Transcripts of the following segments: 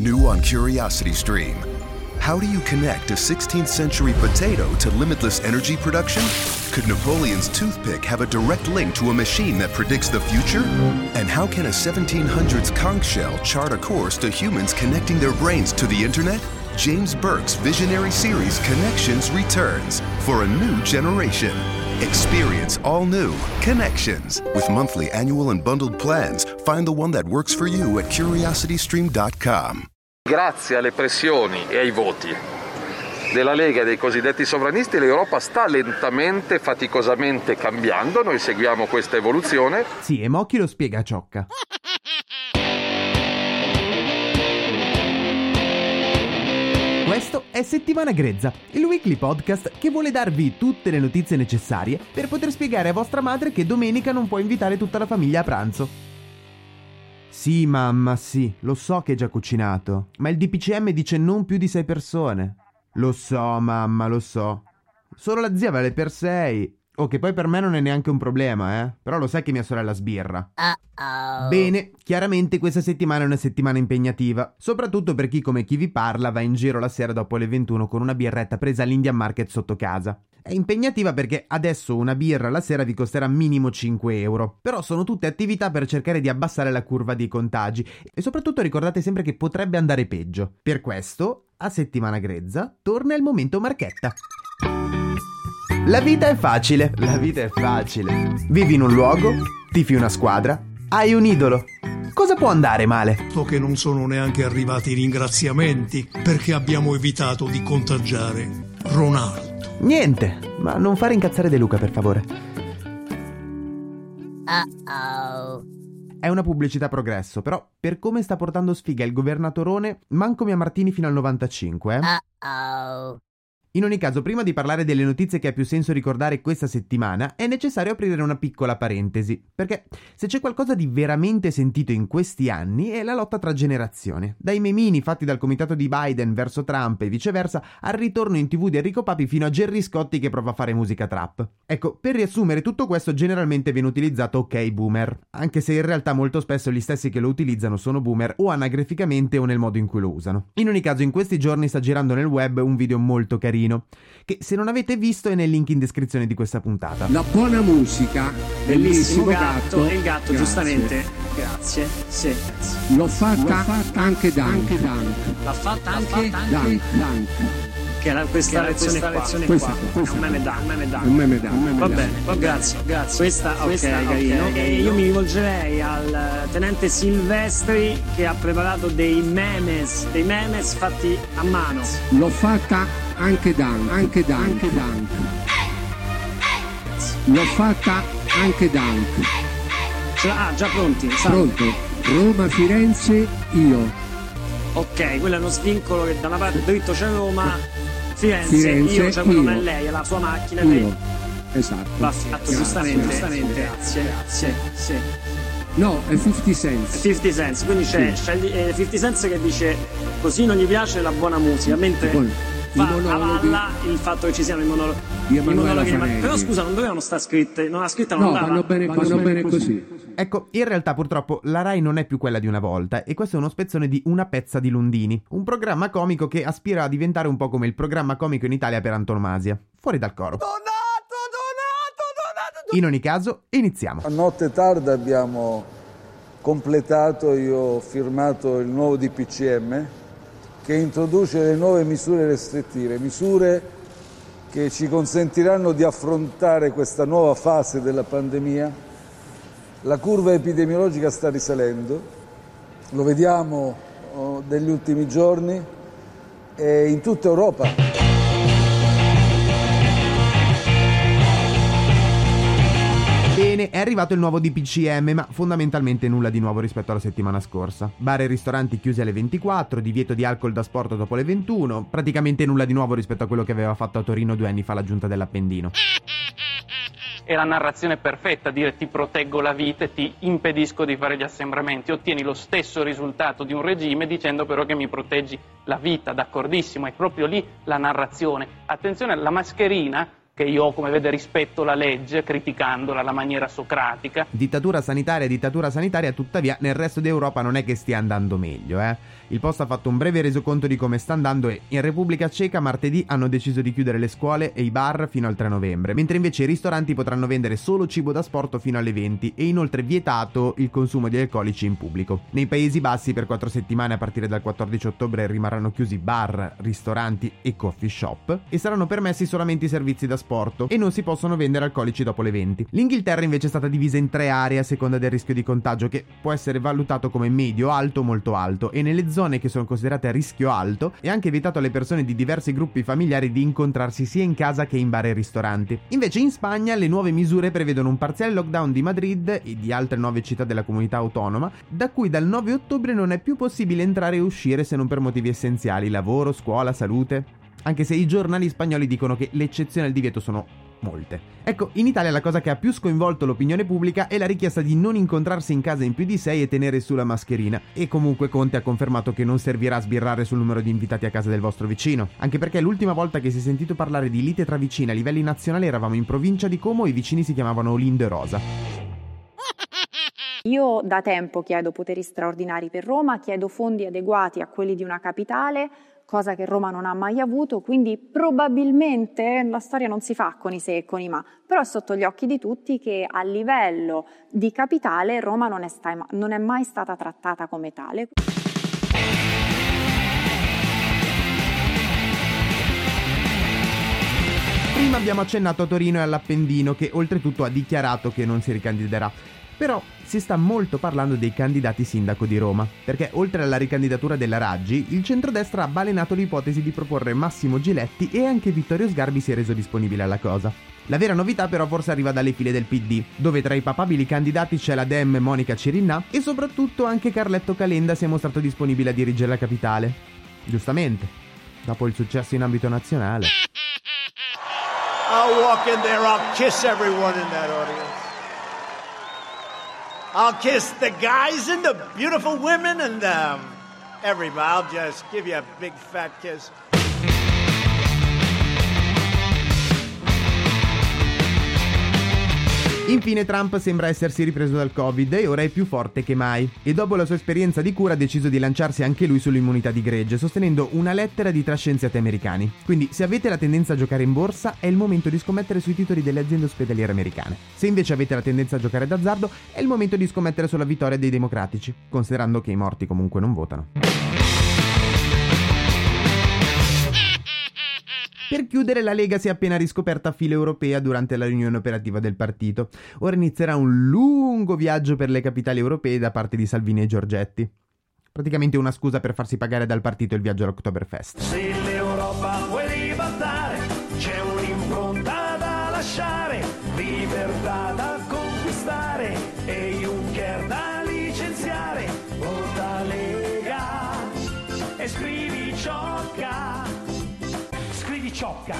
New on Curiosity Stream. How do you connect a 16th century potato to limitless energy production? Could Napoleon's toothpick have a direct link to a machine that predicts the future? And how can a 1700s conch shell chart a course to humans connecting their brains to the internet? James Burke's visionary series Connections returns for a new generation. Experience all new Connections with monthly, annual, and bundled plans. Find the one that works for you at curiositystream.com. Grazie alle pressioni e ai voti della Lega e dei cosiddetti sovranisti l'Europa sta lentamente, faticosamente cambiando, noi seguiamo questa evoluzione. Sì, e Mocchi lo spiega a Ciocca. Questo è Settimana Grezza, il weekly podcast che vuole darvi tutte le notizie necessarie per poter spiegare a vostra madre che domenica non può invitare tutta la famiglia a pranzo. Sì, mamma, sì, lo so che hai già cucinato, ma il DPCM dice non più di sei persone. Lo so, mamma, lo so. Solo la zia vale per sei. Oh, che poi per me non è neanche un problema, eh. Però lo sai che mia sorella sbirra. Uh-oh. Bene, chiaramente questa settimana è una settimana impegnativa, soprattutto per chi come chi vi parla va in giro la sera dopo le 21 con una birretta presa all'Indian Market sotto casa. È impegnativa perché adesso una birra la sera vi costerà minimo 5 euro, però sono tutte attività per cercare di abbassare la curva dei contagi e soprattutto ricordate sempre che potrebbe andare peggio. Per questo, a settimana grezza, torna il momento marchetta. La vita è facile, la vita è facile. Vivi in un luogo, tifi una squadra, hai un idolo. Cosa può andare male? So che non sono neanche arrivati i ringraziamenti perché abbiamo evitato di contagiare Ronaldo. Niente, ma non fare incazzare De Luca, per favore. Uh-oh. È una pubblicità progresso, però per come sta portando sfiga il governatorone, manco Mia Martini fino al 95, eh? Uh-oh. In ogni caso, prima di parlare delle notizie che ha più senso ricordare questa settimana, è necessario aprire una piccola parentesi, perché se c'è qualcosa di veramente sentito in questi anni è la lotta tra generazioni, dai memini fatti dal comitato di Biden verso Trump e viceversa, al ritorno in tv di Enrico Papi fino a Gerry Scotti che prova a fare musica trap. Ecco, per riassumere tutto questo generalmente viene utilizzato ok boomer, anche se in realtà molto spesso gli stessi che lo utilizzano sono boomer o anagraficamente o nel modo in cui lo usano. In ogni caso, in questi giorni sta girando nel web un video molto carino che se non avete visto è nel link in descrizione di questa puntata. La buona musica, bellissimo gatto, e il gatto Grazie. giustamente. Grazie. Sì. grazie. L'ho fatta, anche Dunk. L'ha fatta anche Dunk. Che era questa lezione qua. Questa, È questa. un meme da, un meme da. Un meme da, un meme Va da. bene, va grazie, grazie. Questa, Questa, ok, ok, carino. carino. E io mi rivolgerei al eh, tenente Silvestri che ha preparato dei memes, dei memes fatti a mano. L'ho fatta anche Dunk, anche Dunk, anche Dunk. L'ho fatta anche. Cioè, ah, già pronti? sa- Pronto? Roma, Firenze, io. Ok, quello è uno svincolo che da una parte dritto c'è Roma, Firenze, Firenze, io c'è quello io. ma è lei, è la sua macchina, lei. Esatto. va fatto giustamente, grazie. giustamente, grazie, grazie, sì. No, è 50 Cent. 50 Cent, quindi c'è, Sì. c'è il- eh, 50 Cent che dice così non gli piace la buona musica, mentre fa monologhi avalla il fatto che ci siano i monolo- di Emanuela Fanelli. Però scusa, non dovevano stare scritte, non la scritta non No, andava. vanno bene, vanno bene così. Ecco, in realtà purtroppo la Rai non è più quella di una volta e questo è uno spezzone di Una pezza di Lundini, un programma comico che aspira a diventare un po' come il programma comico in Italia per antonomasia. Fuori dal coro. In ogni caso, iniziamo. A notte tarda abbiamo completato, io ho firmato il nuovo DPCM che introduce le nuove misure restrittive, misure che ci consentiranno di affrontare questa nuova fase della pandemia. La curva epidemiologica sta risalendo, lo vediamo oh, negli ultimi giorni e in tutta Europa. Bene, è arrivato il nuovo DPCM, ma fondamentalmente nulla di nuovo rispetto alla settimana scorsa. Bar e ristoranti chiusi alle 24, divieto di alcol da sport dopo le 21, praticamente nulla di nuovo rispetto a quello che aveva fatto a Torino due anni fa la giunta dell'Appendino. è la narrazione perfetta, dire ti proteggo la vita e ti impedisco di fare gli assembramenti, ottieni lo stesso risultato di un regime dicendo però che mi proteggi la vita, d'accordissimo, è proprio lì la narrazione. Attenzione alla mascherina che io, come vede, rispetto la legge, criticandola alla maniera socratica. Dittatura sanitaria, dittatura sanitaria, tuttavia nel resto d'Europa non è che stia andando meglio, eh. Il Post ha fatto un breve resoconto di come sta andando e in Repubblica Ceca martedì hanno deciso di chiudere le scuole e i bar fino al 3 novembre, mentre invece i ristoranti potranno vendere solo cibo da sport fino alle 20 e inoltre vietato il consumo di alcolici in pubblico. Nei Paesi Bassi per quattro settimane a partire dal 14 ottobre rimarranno chiusi bar, ristoranti e coffee shop e saranno permessi solamente i servizi da sport e non si possono vendere alcolici dopo le 20. L'Inghilterra invece è stata divisa in tre aree a seconda del rischio di contagio che può essere valutato come medio, alto o molto alto e nelle zone che sono considerate a rischio alto e anche vietato alle persone di diversi gruppi familiari di incontrarsi sia in casa che in bar e ristoranti. Invece in Spagna le nuove misure prevedono un parziale lockdown di Madrid e di altre nuove città della comunità autonoma, da cui dal 9 ottobre non è più possibile entrare e uscire se non per motivi essenziali, lavoro, scuola, salute. Anche se i giornali spagnoli dicono che le eccezioni al divieto sono molte. Ecco, in Italia la cosa che ha più sconvolto l'opinione pubblica è la richiesta di non incontrarsi in casa in più di sei e tenere su la mascherina. E comunque Conte ha confermato che non servirà a sbirrare sul numero di invitati a casa del vostro vicino. Anche perché l'ultima volta che si è sentito parlare di lite tra vicini a livelli nazionali eravamo in provincia di Como e i vicini si chiamavano Olinde Rosa. Io da tempo chiedo poteri straordinari per Roma, chiedo fondi adeguati a quelli di una capitale, cosa che Roma non ha mai avuto, quindi probabilmente la storia non si fa con i se e con i ma, però è sotto gli occhi di tutti che a livello di capitale Roma non è, sta- non è mai stata trattata come tale. Prima abbiamo accennato a Torino e all'Appendino che oltretutto ha dichiarato che non si ricandiderà. Però si sta molto parlando dei candidati sindaco di Roma, perché oltre alla ricandidatura della Raggi, il centrodestra ha balenato l'ipotesi di proporre Massimo Giletti e anche Vittorio Sgarbi si è reso disponibile alla cosa. La vera novità però forse arriva dalle file del PD, dove tra i papabili candidati c'è la Dem Monica Cirinnà e soprattutto anche Carletto Calenda si è mostrato disponibile a dirigere la capitale. Giustamente, dopo il successo in ambito nazionale. I'll walk in there, I'll kiss everyone in that audience. I'll kiss the guys and the beautiful women and um, everybody. I'll just give you a big fat kiss. Infine Trump sembra essersi ripreso dal Covid e ora è più forte che mai. E dopo la sua esperienza di cura ha deciso di lanciarsi anche lui sull'immunità di gregge, sostenendo una lettera di tre scienziati americani. Quindi se avete la tendenza a giocare in borsa è il momento di scommettere sui titoli delle aziende ospedaliere americane. Se invece avete la tendenza a giocare d'azzardo è il momento di scommettere sulla vittoria dei democratici, considerando che i morti comunque non votano. Per chiudere, la Lega si è appena riscoperta fila europea durante la riunione operativa del partito. Ora inizierà un lungo viaggio per le capitali europee da parte di Salvini e Giorgetti. Praticamente una scusa per farsi pagare dal partito il viaggio all'Oktoberfest. Se l'Europa vuoi ribaltare, c'è un'impronta da lasciare, libertà da conquistare e Juncker da licenziare. Vota Lega e scrivi ciocca. Scrivi ciocca.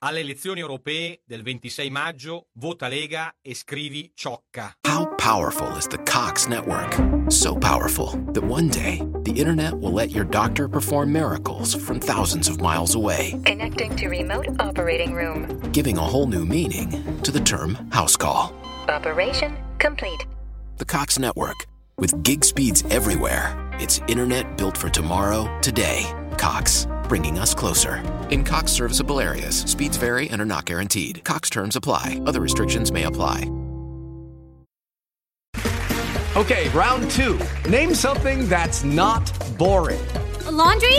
Alle elezioni europee del 26 maggio, vota Lega e scrivi ciocca. How powerful is the Cox network? So powerful that one day the internet will let your doctor perform miracles from thousands of miles away, Connecting to remote operating room. giving a whole new meaning to the term house call. Operation complete. The Cox network. With gig speeds everywhere, it's internet built for tomorrow, today. Cox, bringing us closer. In Cox serviceable areas, speeds vary and are not guaranteed. Cox terms apply, other restrictions may apply. Okay, round two. Name something that's not boring. A laundry?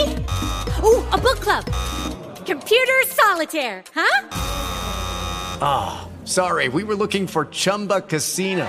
Ooh, a book club. Computer solitaire, huh? Ah, sorry, we were looking for Chumba Casino.